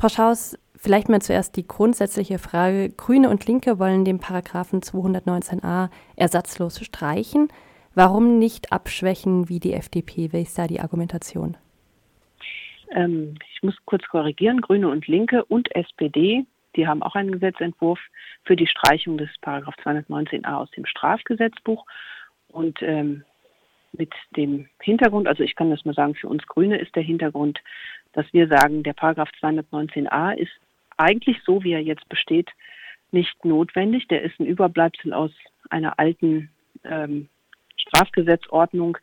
Frau Schaus, vielleicht mal zuerst die grundsätzliche Frage. Grüne und Linke wollen den Paragraphen 219a ersatzlos streichen. Warum nicht abschwächen wie die FDP? Ist da die Argumentation? Ähm, ich muss kurz korrigieren. Grüne und Linke und SPD, die haben auch einen Gesetzentwurf für die Streichung des Paragraph 219a aus dem Strafgesetzbuch. Und ähm, mit dem Hintergrund, also ich kann das mal sagen, für uns Grüne ist der Hintergrund, dass wir sagen, der Paragraph 219a ist eigentlich so, wie er jetzt besteht, nicht notwendig. Der ist ein Überbleibsel aus einer alten ähm, Strafgesetzordnung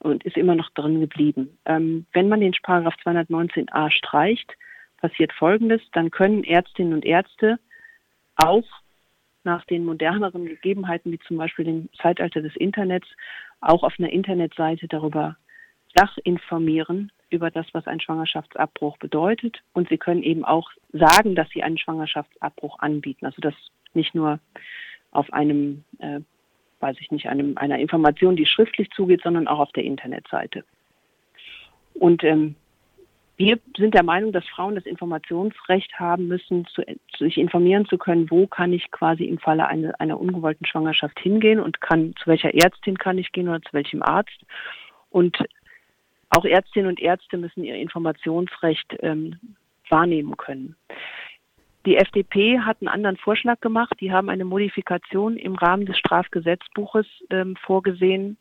und ist immer noch drin geblieben. Ähm, wenn man den Paragraph 219a streicht, passiert Folgendes, dann können Ärztinnen und Ärzte auch nach den moderneren Gegebenheiten, wie zum Beispiel dem Zeitalter des Internets, auch auf einer Internetseite darüber informieren, über das, was ein Schwangerschaftsabbruch bedeutet. Und sie können eben auch sagen, dass sie einen Schwangerschaftsabbruch anbieten. Also das nicht nur auf einem, äh, weiß ich nicht, einem, einer Information, die schriftlich zugeht, sondern auch auf der Internetseite. Und ähm, wir sind der Meinung, dass Frauen das Informationsrecht haben müssen, zu, sich informieren zu können, wo kann ich quasi im Falle eine, einer ungewollten Schwangerschaft hingehen und kann, zu welcher Ärztin kann ich gehen oder zu welchem Arzt. Und auch Ärztinnen und Ärzte müssen ihr Informationsrecht ähm, wahrnehmen können. Die FDP hat einen anderen Vorschlag gemacht. Die haben eine Modifikation im Rahmen des Strafgesetzbuches ähm, vorgesehen,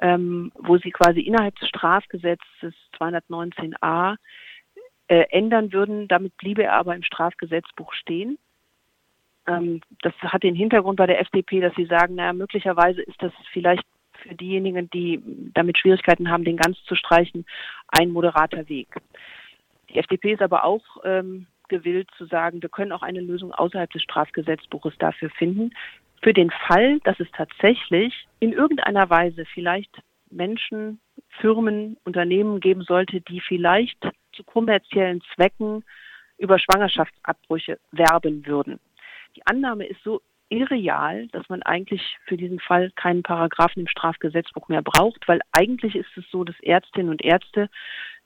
ähm, wo sie quasi innerhalb des Strafgesetzes 219a äh, ändern würden. Damit bliebe er aber im Strafgesetzbuch stehen. Ähm, das hat den Hintergrund bei der FDP, dass sie sagen, naja, möglicherweise ist das vielleicht für diejenigen, die damit Schwierigkeiten haben, den ganz zu streichen, ein moderater Weg. Die FDP ist aber auch ähm, gewillt zu sagen, wir können auch eine Lösung außerhalb des Strafgesetzbuches dafür finden. Für den Fall, dass es tatsächlich in irgendeiner Weise vielleicht Menschen, Firmen, Unternehmen geben sollte, die vielleicht zu kommerziellen Zwecken über Schwangerschaftsabbrüche werben würden. Die Annahme ist so irreal, dass man eigentlich für diesen Fall keinen Paragraphen im Strafgesetzbuch mehr braucht, weil eigentlich ist es so, dass Ärztinnen und Ärzte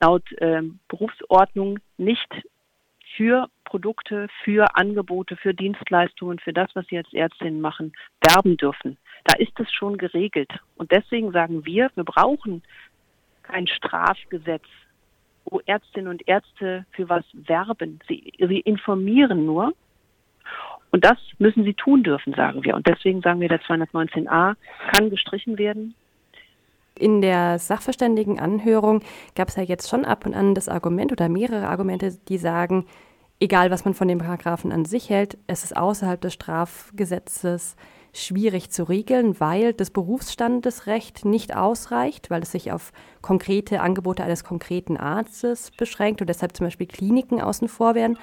laut ähm, Berufsordnung nicht für Produkte, für Angebote, für Dienstleistungen, für das, was sie als Ärztinnen machen, werben dürfen. Da ist es schon geregelt. Und deswegen sagen wir, wir brauchen kein Strafgesetz, wo Ärztinnen und Ärzte für was werben. Sie, sie informieren nur und das müssen sie tun dürfen, sagen wir. Und deswegen sagen wir, der 219a kann gestrichen werden. In der Sachverständigenanhörung gab es ja jetzt schon ab und an das Argument oder mehrere Argumente, die sagen, egal was man von dem Paragraphen an sich hält, es ist außerhalb des Strafgesetzes schwierig zu regeln, weil das Berufsstandesrecht nicht ausreicht, weil es sich auf konkrete Angebote eines konkreten Arztes beschränkt und deshalb zum Beispiel Kliniken außen vor wären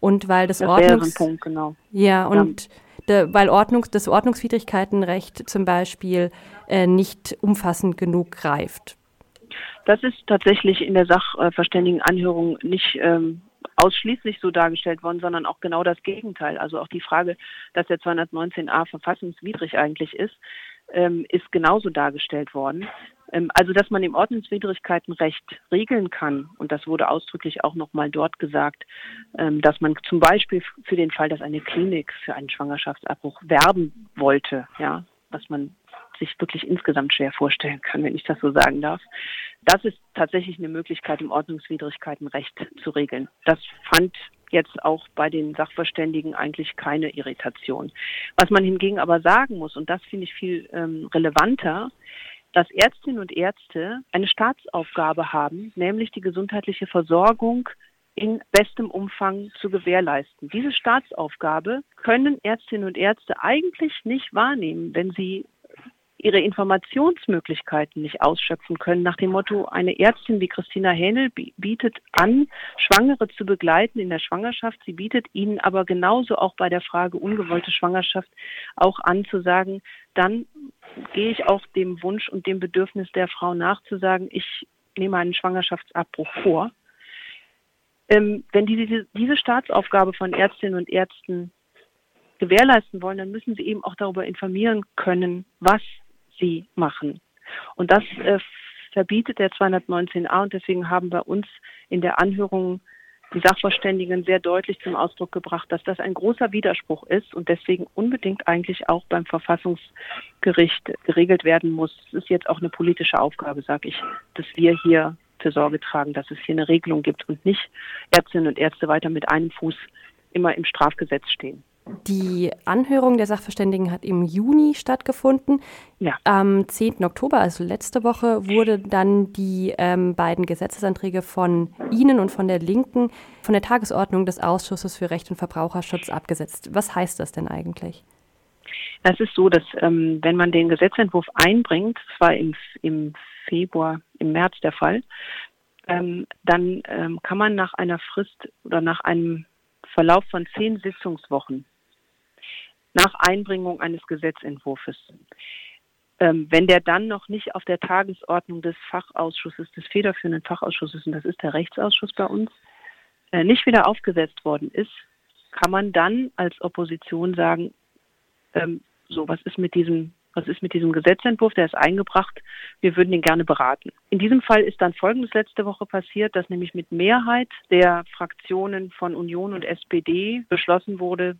und weil das, das Ordnungs Punkt, genau. Ja, und ja. De, weil Ordnungs das Ordnungswidrigkeitenrecht zum Beispiel äh, nicht umfassend genug greift. Das ist tatsächlich in der Sachverständigenanhörung nicht ähm, ausschließlich so dargestellt worden, sondern auch genau das Gegenteil. Also auch die Frage, dass der 219a verfassungswidrig eigentlich ist, ähm, ist genauso dargestellt worden. Ähm, also, dass man im Ordnungswidrigkeitenrecht regeln kann, und das wurde ausdrücklich auch nochmal dort gesagt, ähm, dass man zum Beispiel für den Fall, dass eine Klinik für einen Schwangerschaftsabbruch werben wollte, ja, was man sich wirklich insgesamt schwer vorstellen kann, wenn ich das so sagen darf. Das ist tatsächlich eine Möglichkeit, im Ordnungswidrigkeitenrecht zu regeln. Das fand jetzt auch bei den Sachverständigen eigentlich keine Irritation. Was man hingegen aber sagen muss, und das finde ich viel ähm, relevanter, dass Ärztinnen und Ärzte eine Staatsaufgabe haben, nämlich die gesundheitliche Versorgung in bestem Umfang zu gewährleisten. Diese Staatsaufgabe können Ärztinnen und Ärzte eigentlich nicht wahrnehmen, wenn sie ihre Informationsmöglichkeiten nicht ausschöpfen können. Nach dem Motto, eine Ärztin wie Christina Hähnel bietet an, Schwangere zu begleiten in der Schwangerschaft. Sie bietet ihnen aber genauso auch bei der Frage ungewollte Schwangerschaft auch an zu sagen, dann gehe ich auch dem Wunsch und dem Bedürfnis der Frau nachzusagen, ich nehme einen Schwangerschaftsabbruch vor. Ähm, wenn die, diese, Staatsaufgabe von Ärztinnen und Ärzten gewährleisten wollen, dann müssen sie eben auch darüber informieren können, was sie machen. Und das äh, verbietet der 219a und deswegen haben bei uns in der Anhörung die Sachverständigen sehr deutlich zum Ausdruck gebracht, dass das ein großer Widerspruch ist und deswegen unbedingt eigentlich auch beim Verfassungsgericht geregelt werden muss. Es ist jetzt auch eine politische Aufgabe, sage ich, dass wir hier für Sorge tragen, dass es hier eine Regelung gibt und nicht Ärztinnen und Ärzte weiter mit einem Fuß immer im Strafgesetz stehen. Die Anhörung der Sachverständigen hat im Juni stattgefunden. Ja. Am 10. Oktober, also letzte Woche, wurde dann die ähm, beiden Gesetzesanträge von Ihnen und von der Linken von der Tagesordnung des Ausschusses für Recht und Verbraucherschutz abgesetzt. Was heißt das denn eigentlich? Es ist so, dass ähm, wenn man den Gesetzentwurf einbringt, das war im, im Februar, im März der Fall, ähm, dann ähm, kann man nach einer Frist oder nach einem Verlauf von zehn Sitzungswochen nach Einbringung eines Gesetzentwurfs. Ähm, wenn der dann noch nicht auf der Tagesordnung des Fachausschusses, des federführenden Fachausschusses, und das ist der Rechtsausschuss bei uns, äh, nicht wieder aufgesetzt worden ist, kann man dann als Opposition sagen, ähm, so, was ist mit diesem, was ist mit diesem Gesetzentwurf, der ist eingebracht, wir würden ihn gerne beraten. In diesem Fall ist dann Folgendes letzte Woche passiert, dass nämlich mit Mehrheit der Fraktionen von Union und SPD beschlossen wurde,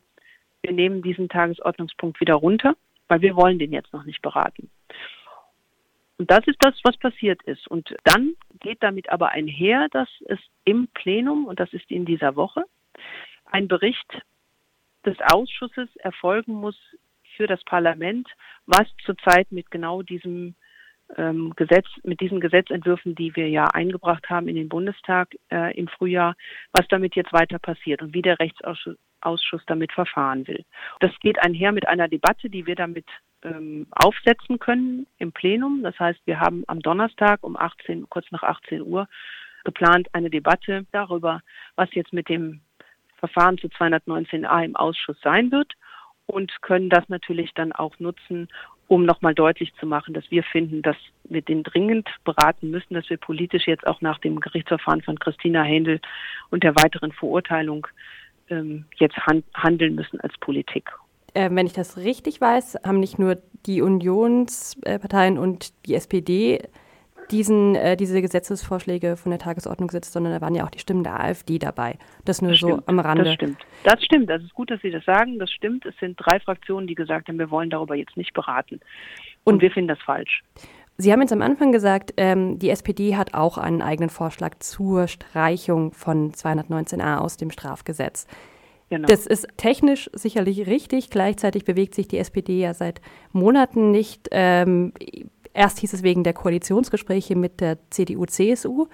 wir nehmen diesen Tagesordnungspunkt wieder runter, weil wir wollen den jetzt noch nicht beraten. Und das ist das, was passiert ist. Und dann geht damit aber einher, dass es im Plenum, und das ist in dieser Woche, ein Bericht des Ausschusses erfolgen muss für das Parlament, was zurzeit mit genau diesem ähm, Gesetz, mit diesen Gesetzentwürfen, die wir ja eingebracht haben in den Bundestag äh, im Frühjahr, was damit jetzt weiter passiert und wie der Rechtsausschuss Ausschuss damit verfahren will. Das geht einher mit einer Debatte, die wir damit ähm, aufsetzen können im Plenum. Das heißt, wir haben am Donnerstag um 18, kurz nach 18 Uhr geplant eine Debatte darüber, was jetzt mit dem Verfahren zu 219a im Ausschuss sein wird und können das natürlich dann auch nutzen, um nochmal deutlich zu machen, dass wir finden, dass wir den dringend beraten müssen, dass wir politisch jetzt auch nach dem Gerichtsverfahren von Christina Händel und der weiteren Verurteilung ähm, jetzt han handeln müssen als Politik. Äh, wenn ich das richtig weiß, haben nicht nur die Unionsparteien und die SPD diesen, äh, diese Gesetzesvorschläge von der Tagesordnung gesetzt, sondern da waren ja auch die Stimmen der AfD dabei. Das nur das so am Rande. Das stimmt. Das stimmt. Das ist gut, dass Sie das sagen. Das stimmt. Es sind drei Fraktionen, die gesagt haben, wir wollen darüber jetzt nicht beraten. Und, und wir finden das falsch. Sie haben jetzt am Anfang gesagt, ähm, die SPD hat auch einen eigenen Vorschlag zur Streichung von 219a aus dem Strafgesetz. Genau. Das ist technisch sicherlich richtig. Gleichzeitig bewegt sich die SPD ja seit Monaten nicht. Ähm, erst hieß es wegen der Koalitionsgespräche mit der CDU-CSU.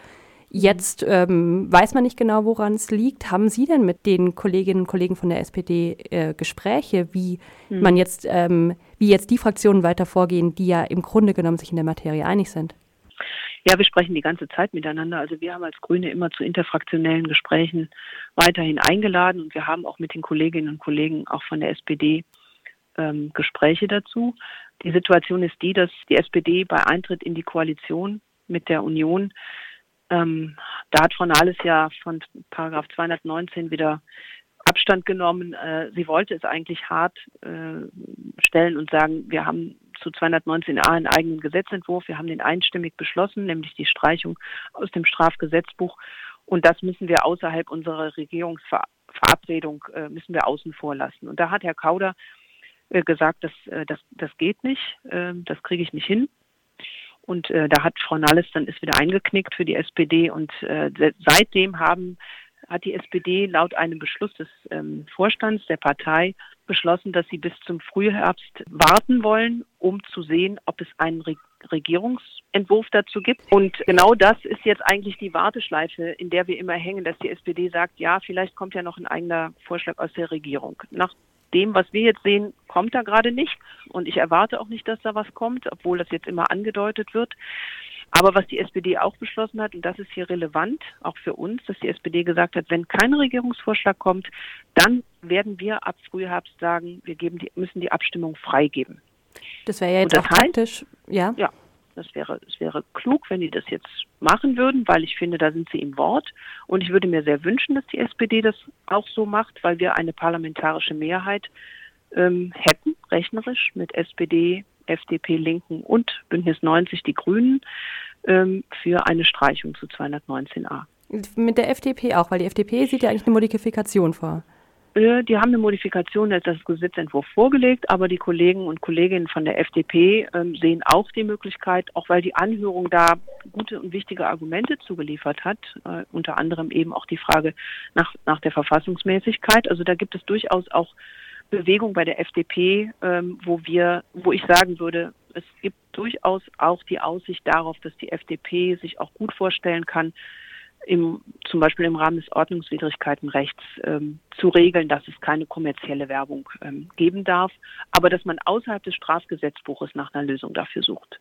Jetzt ähm, weiß man nicht genau, woran es liegt. Haben Sie denn mit den Kolleginnen und Kollegen von der SPD äh, Gespräche, wie mhm. man jetzt, ähm, wie jetzt die Fraktionen weiter vorgehen, die ja im Grunde genommen sich in der Materie einig sind? Ja, wir sprechen die ganze Zeit miteinander. Also wir haben als Grüne immer zu interfraktionellen Gesprächen weiterhin eingeladen und wir haben auch mit den Kolleginnen und Kollegen auch von der SPD ähm, Gespräche dazu. Die Situation ist die, dass die SPD bei Eintritt in die Koalition mit der Union ähm, da hat Frau Nahles ja von Paragraph 219 wieder Abstand genommen. Äh, sie wollte es eigentlich hart äh, stellen und sagen, wir haben zu 219a einen eigenen Gesetzentwurf. Wir haben den einstimmig beschlossen, nämlich die Streichung aus dem Strafgesetzbuch. Und das müssen wir außerhalb unserer Regierungsverabredung, äh, müssen wir außen vor lassen. Und da hat Herr Kauder äh, gesagt, dass, äh, das, das geht nicht, äh, das kriege ich nicht hin. Und äh, da hat Frau Nalles dann ist wieder eingeknickt für die SPD und äh, seitdem haben hat die SPD laut einem Beschluss des ähm, Vorstands der Partei beschlossen, dass sie bis zum Frühherbst warten wollen, um zu sehen, ob es einen Re Regierungsentwurf dazu gibt. Und genau das ist jetzt eigentlich die Warteschleife, in der wir immer hängen, dass die SPD sagt, ja, vielleicht kommt ja noch ein eigener Vorschlag aus der Regierung. Nach dem, was wir jetzt sehen, kommt da gerade nicht. Und ich erwarte auch nicht, dass da was kommt, obwohl das jetzt immer angedeutet wird. Aber was die SPD auch beschlossen hat, und das ist hier relevant, auch für uns, dass die SPD gesagt hat, wenn kein Regierungsvorschlag kommt, dann werden wir ab Frühherbst sagen, wir geben die, müssen die Abstimmung freigeben. Das wäre ja jetzt auch praktisch, ja. Ja, das wäre, es wäre klug, wenn die das jetzt machen würden, weil ich finde, da sind sie im Wort. Und ich würde mir sehr wünschen, dass die SPD das auch so macht, weil wir eine parlamentarische Mehrheit ähm, hätten, rechnerisch, mit SPD, FDP, Linken und Bündnis 90, die Grünen, ähm, für eine Streichung zu 219a. Mit der FDP auch, weil die FDP sieht ja eigentlich eine Modifikation vor. Äh, die haben eine Modifikation des Gesetzentwurf vorgelegt, aber die Kollegen und Kolleginnen von der FDP ähm, sehen auch die Möglichkeit, auch weil die Anhörung da gute und wichtige Argumente zugeliefert hat, äh, unter anderem eben auch die Frage nach, nach der Verfassungsmäßigkeit. Also da gibt es durchaus auch Bewegung bei der FDP, ähm, wo wir, wo ich sagen würde, es gibt durchaus auch die Aussicht darauf, dass die FDP sich auch gut vorstellen kann, im, zum Beispiel im Rahmen des Ordnungswidrigkeitenrechts ähm, zu regeln, dass es keine kommerzielle Werbung ähm, geben darf, aber dass man außerhalb des Strafgesetzbuches nach einer Lösung dafür sucht.